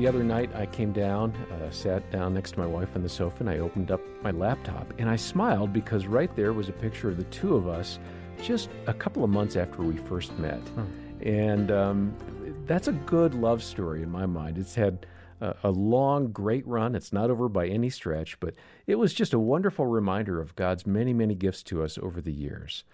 the other night I came down, uh, sat down next to my wife on the sofa, and I opened up my laptop and I smiled because right there was a picture of the two of us just a couple of months after we first met. Hmm. And um, that's a good love story in my mind. It's had a, a long, great run. It's not over by any stretch, but it was just a wonderful reminder of God's many, many gifts to us over the years.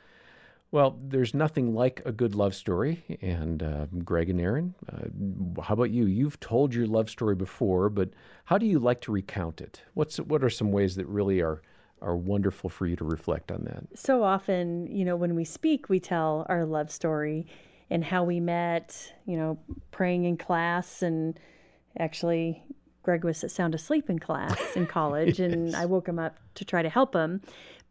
Well, there's nothing like a good love story. And uh, Greg and Erin, uh, how about you? You've told your love story before, but how do you like to recount it? What's what are some ways that really are are wonderful for you to reflect on that? So often, you know, when we speak, we tell our love story and how we met. You know, praying in class, and actually, Greg was sound asleep in class in college, yes. and I woke him up to try to help him.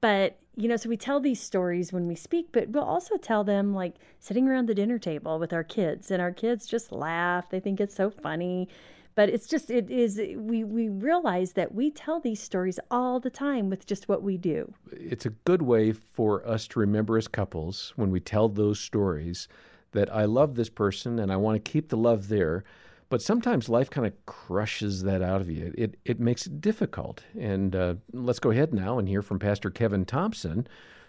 But you know, so we tell these stories when we speak, but we'll also tell them like sitting around the dinner table with our kids, and our kids just laugh. They think it's so funny. But it's just, it is, we, we realize that we tell these stories all the time with just what we do. It's a good way for us to remember as couples when we tell those stories that I love this person and I want to keep the love there. But sometimes life kind of crushes that out of you. It, it makes it difficult. And uh, let's go ahead now and hear from Pastor Kevin Thompson,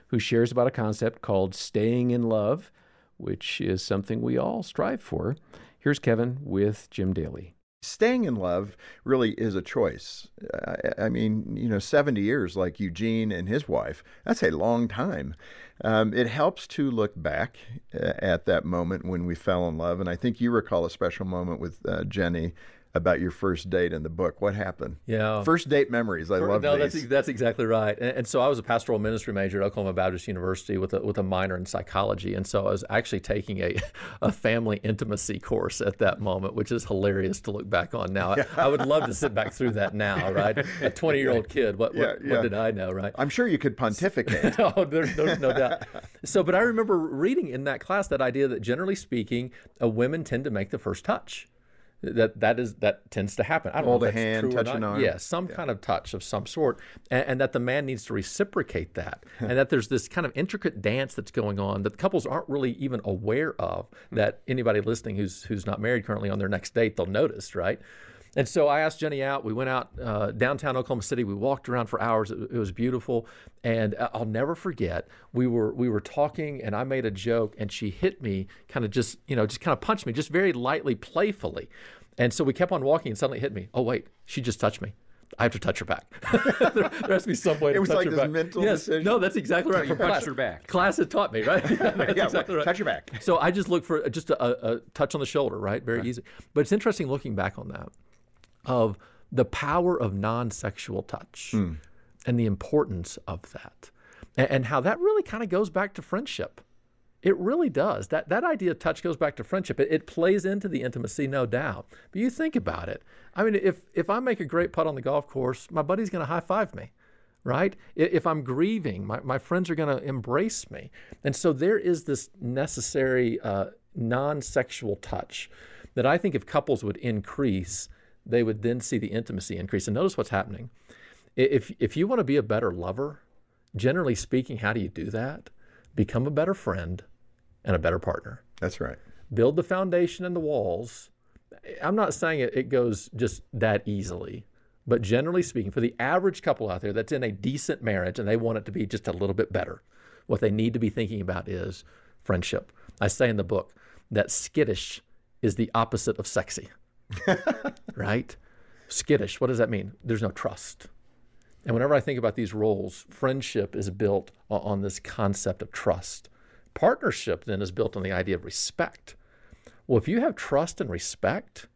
who shares about a concept called staying in love, which is something we all strive for. Here's Kevin with Jim Daly staying in love really is a choice. I, I, mean, you know, 70 years like Eugene and his wife, that's a long time. Um, it helps to look back uh, at that moment when we fell in love. And I think you recall a special moment with uh, Jenny about your first date in the book. What happened? Yeah, first date memories. I love no, these. that's that's exactly right. And, and, so I was a pastoral ministry major at Oklahoma Baptist University with a with a minor in psychology, and so I was actually taking a a family intimacy course at that moment, which is hilarious to look back on now. I, I would love to sit back through that now, right? A twenty year old kid. What what, yeah, yeah. what, did I know, right? I'm sure you could pontificate. oh, there's, there's no doubt. So, but I remember reading in that class that idea that generally speaking, uh, women tend to make the first touch that that is that tends to happen. I don't Hold know if a hand, touch an arm. Yeah, some yeah. kind of touch of some sort, and, and, that the man needs to reciprocate that, and that there's this kind of intricate dance that's going on that couples aren't really even aware of. That anybody listening who's who's not married currently on their next date, they'll notice, right? And so I asked Jenny out. We went out uh, downtown Oklahoma City. We walked around for hours. It, it, was beautiful, and I'll never forget. We were we were talking, and I made a joke, and she hit me, kind of just you know, just kind of punched me, just very lightly, playfully. And so we kept on walking, and suddenly it hit me. Oh wait, she just touched me. I have to touch her back. there, has to be some way to touch like her back. It was like this mental yes. decision. No, that's exactly right. You touched her back. Class had taught me, right? that's yeah, exactly right. Touch your back. So I just look for just a, a touch on the shoulder, right? Very right. easy. But it's interesting looking back on that of the power of non-sexual touch mm. and the importance of that, and, and how that really kind of goes back to friendship. It really does. That that idea of touch goes back to friendship. It, it, plays into the intimacy, no doubt. But you think about it. I mean, if if I make a great putt on the golf course, my buddy's going to high five me, right? If I'm grieving, my, my friends are going to embrace me. And so there is this necessary uh, non-sexual touch that I think if couples would increase, they would then see the intimacy increase. And notice what's happening. If if you want to be a better lover, generally speaking, how do you do that? Become a better friend and a better partner. That's right. Build the foundation and the walls. I'm not saying it, it goes just that easily, but generally speaking, for the average couple out there that's in a decent marriage and they want it to be just a little bit better, what they need to be thinking about is friendship. I say in the book that skittish is the opposite of sexy. right? Skittish, what does that mean? There's no trust. And whenever I think about these roles, friendship is built on this concept of trust. Partnership then is built on the idea of respect. Well, if you have trust and respect,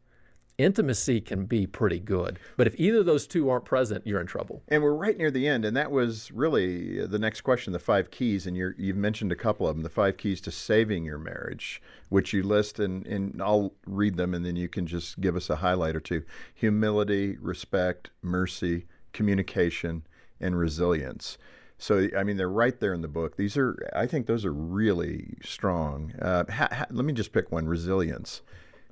intimacy can be pretty good. But if either of those two aren't present, you're in trouble. And we're right near the end, and that was really the next question: the five keys. And you have mentioned a couple of them. The five keys to saving your marriage, which you list, and, and I'll read them, and then you can just give us a highlight or two: humility, respect, mercy, communication, and resilience. So, I mean, they're right there in the book. These are, I think, those are really strong. Uh, ha, ha, let me just pick one resilience.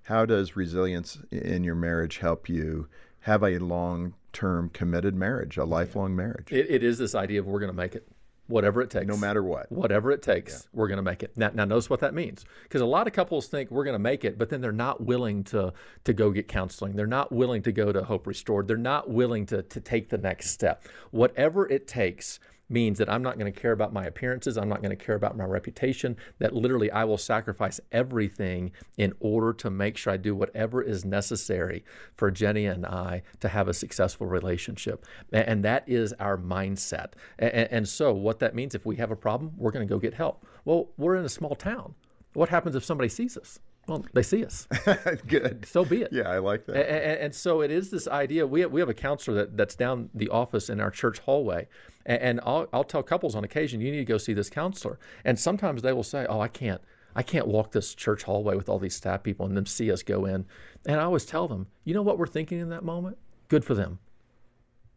How does resilience in your marriage help you have a long term committed marriage, a lifelong marriage? It, it is this idea of we're going to make it. whatever it takes. No matter what. Whatever it takes, we're going to make it. Now, now, notice what that means. Because a lot of couples think we're going to make it, but then they're not willing to, to go get counseling. They're not willing to go to Hope Restored. They're not willing to, to take the next step. Whatever it takes means that I'm not going to care about my appearances. I'm not going to care about my reputation. That literally I will sacrifice everything in order to make sure I do whatever is necessary for Jenny and I to have a successful relationship. And, that is our mindset. And, so, what that means if we have a problem, we're going to go get help. Well, we're in a small town. What happens if somebody sees us? Well, they see us. Good. So be it. Yeah, I like that. And, and, so it is this idea. We have, we have a counselor that, that's down the office in our church hallway. And, and I'll, I'll tell couples on occasion, you need to go see this counselor. And sometimes they will say, oh, I can't. I can't walk this church hallway with all these staff people and them see us go in. And I always tell them, you know what we're thinking in that moment? Good for them.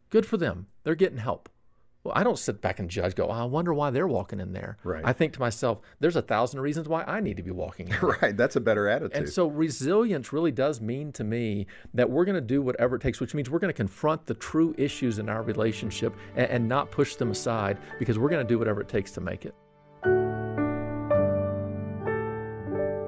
Good for them. They're getting help. Well, I don't sit back and judge, go, oh, I wonder why they're walking in there. Right. I think to myself, there's a thousand reasons why I need to be walking in. right. That's a better attitude. And so resilience really does mean to me that we're going to do whatever it takes, which means we're going to confront the true issues in our relationship and, and not push them aside because we're going to do whatever it takes to make it.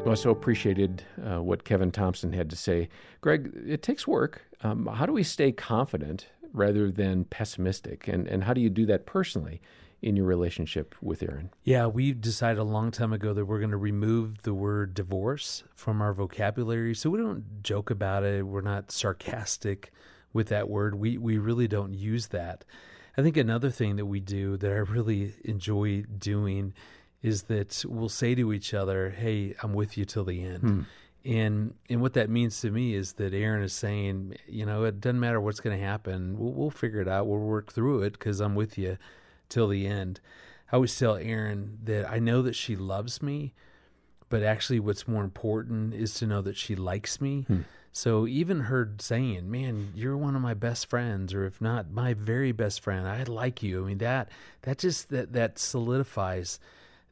Well, I so appreciated uh, what Kevin Thompson had to say. Greg, it takes work. Um, how do we stay confident rather than pessimistic? And, and how do you do that personally in your relationship with Erin? Yeah, we decided a long time ago that we're going to remove the word divorce from our vocabulary. So we don't joke about it. We're not sarcastic with that word. We, we really don't use that. I think another thing that we do that I really enjoy doing is that we'll say to each other, Hey, I'm with you till the end. Hmm. And and what that means to me is that Erin is saying, you know, it doesn't matter what's going to happen. We'll, we'll figure it out. We'll work through it because I'm with you till the end. I always tell Erin that I know that she loves me, but actually, what's more important is to know that she likes me. Hmm. So even her saying, "Man, you're one of my best friends," or if not my very best friend, I like you. I mean that that just that that solidifies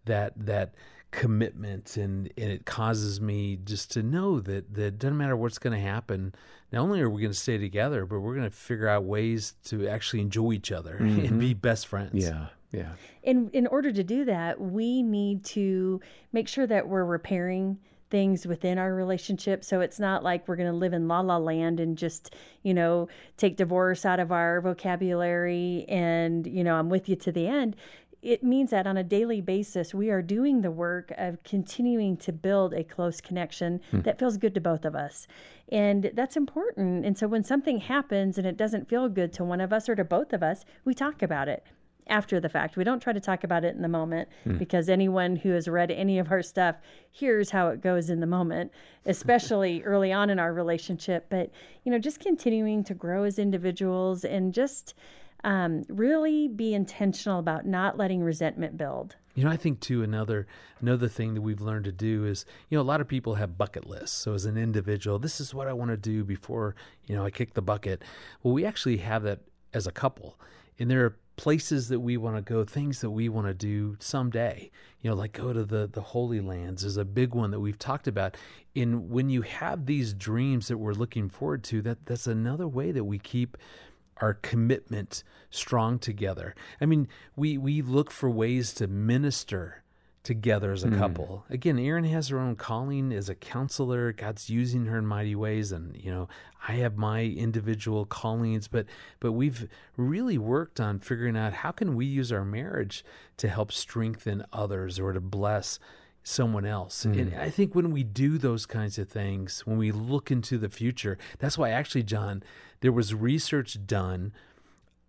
that that commitment and, and it causes me just to know that that doesn't matter what's going to happen not only are we going to stay together but we're going to figure out ways to actually enjoy each other mm-hmm. and be best friends. Yeah yeah. In in order to do that we need to make sure that we're repairing things within our relationship. So it's not like we're going to live in la la land and just you know take divorce out of our vocabulary and you know i'm with you to the end it means that on a daily basis, we are doing the work of continuing to build a close connection hmm. that feels good to both of us. And that's important. And so when something happens and it doesn't feel good to one of us or to both of us, we talk about it after the fact. We don't try to talk about it in the moment hmm. because anyone who has read any of our stuff hears how it goes in the moment, especially early on in our relationship. But, you know, just continuing to grow as individuals and just um, really be intentional about not letting resentment build. You know, I think too another another thing that we've learned to do is, you know, a lot of people have bucket lists. So as an individual, this is what I want to do before, you know, I kick the bucket. Well, we actually have that as a couple. And there are places that we want to go, things that we want to do someday. You know, like go to the the Holy Lands is a big one that we've talked about. And when you have these dreams that we're looking forward to, that that's another way that we keep our commitment strong together. I mean, we we look for ways to minister together as a mm. couple. Again, Erin has her own calling as a counselor. God's using her in mighty ways and, you know, I have my individual callings, but but we've really worked on figuring out how can we use our marriage to help strengthen others or to bless someone else. Mm. And I think when we do those kinds of things, when we look into the future, that's why actually John there was research done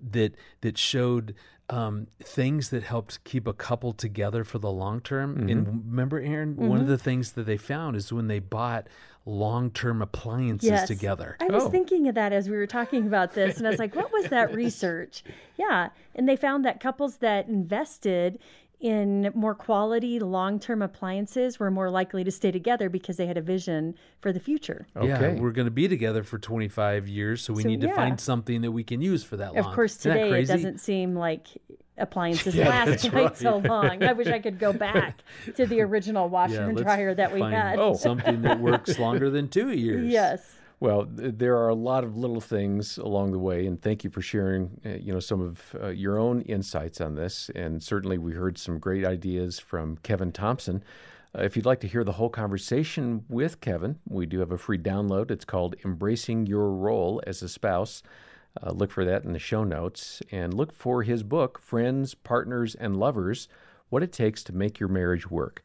that that showed um, things that helped keep a couple together for the long term. Mm-hmm. And remember, Erin, mm-hmm. one of mm-hmm. the things that they found is when they bought long term appliances yes. together. I was oh. thinking of that as we were talking about this, and I was like, what was that research? Yeah. And they found that couples that invested in more quality long-term appliances were more likely to stay together because they had a vision for the future. Okay. Yeah, we're going to be together for 25 years, so we so, need to yeah. find something that we can use for that long. Of course, today it doesn't seem like appliances yeah, last quite right. so long. I wish I could go back to the original washer yeah, and dryer that we had. oh, something that works longer than two years. Yes. Well, there are a lot of little things along the way, and thank you for sharing, uh, you know, some of uh, your own insights on this. And certainly, we heard some great ideas from Kevin Thompson. Uh, if you'd like to hear the whole conversation with Kevin, we do have a free download. It's called "Embracing Your Role as a Spouse." Uh, look for that in the show notes, and look for his book, "Friends, Partners, and Lovers: What It Takes to Make Your Marriage Work."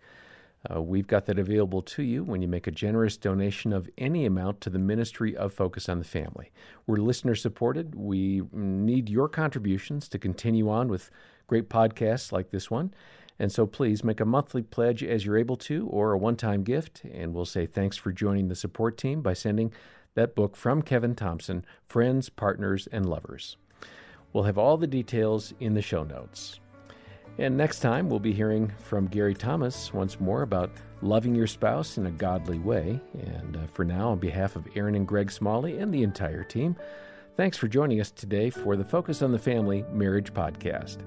Uh, we've got that available to you when you make a generous donation of any amount to the Ministry of Focus on the Family. We're listener supported. We need your contributions to continue on with great podcasts like this one. And so please make a monthly pledge as you're able to or a one time gift. And we'll say thanks for joining the support team by sending that book from Kevin Thompson Friends, Partners, and Lovers. We'll have all the details in the show notes. And next time, we'll be hearing from Gary Thomas once more about loving your spouse in a godly way. And uh, for now, on behalf of Erin and Greg Smalley and the entire team, thanks for joining us today for the Focus on the Family Marriage Podcast.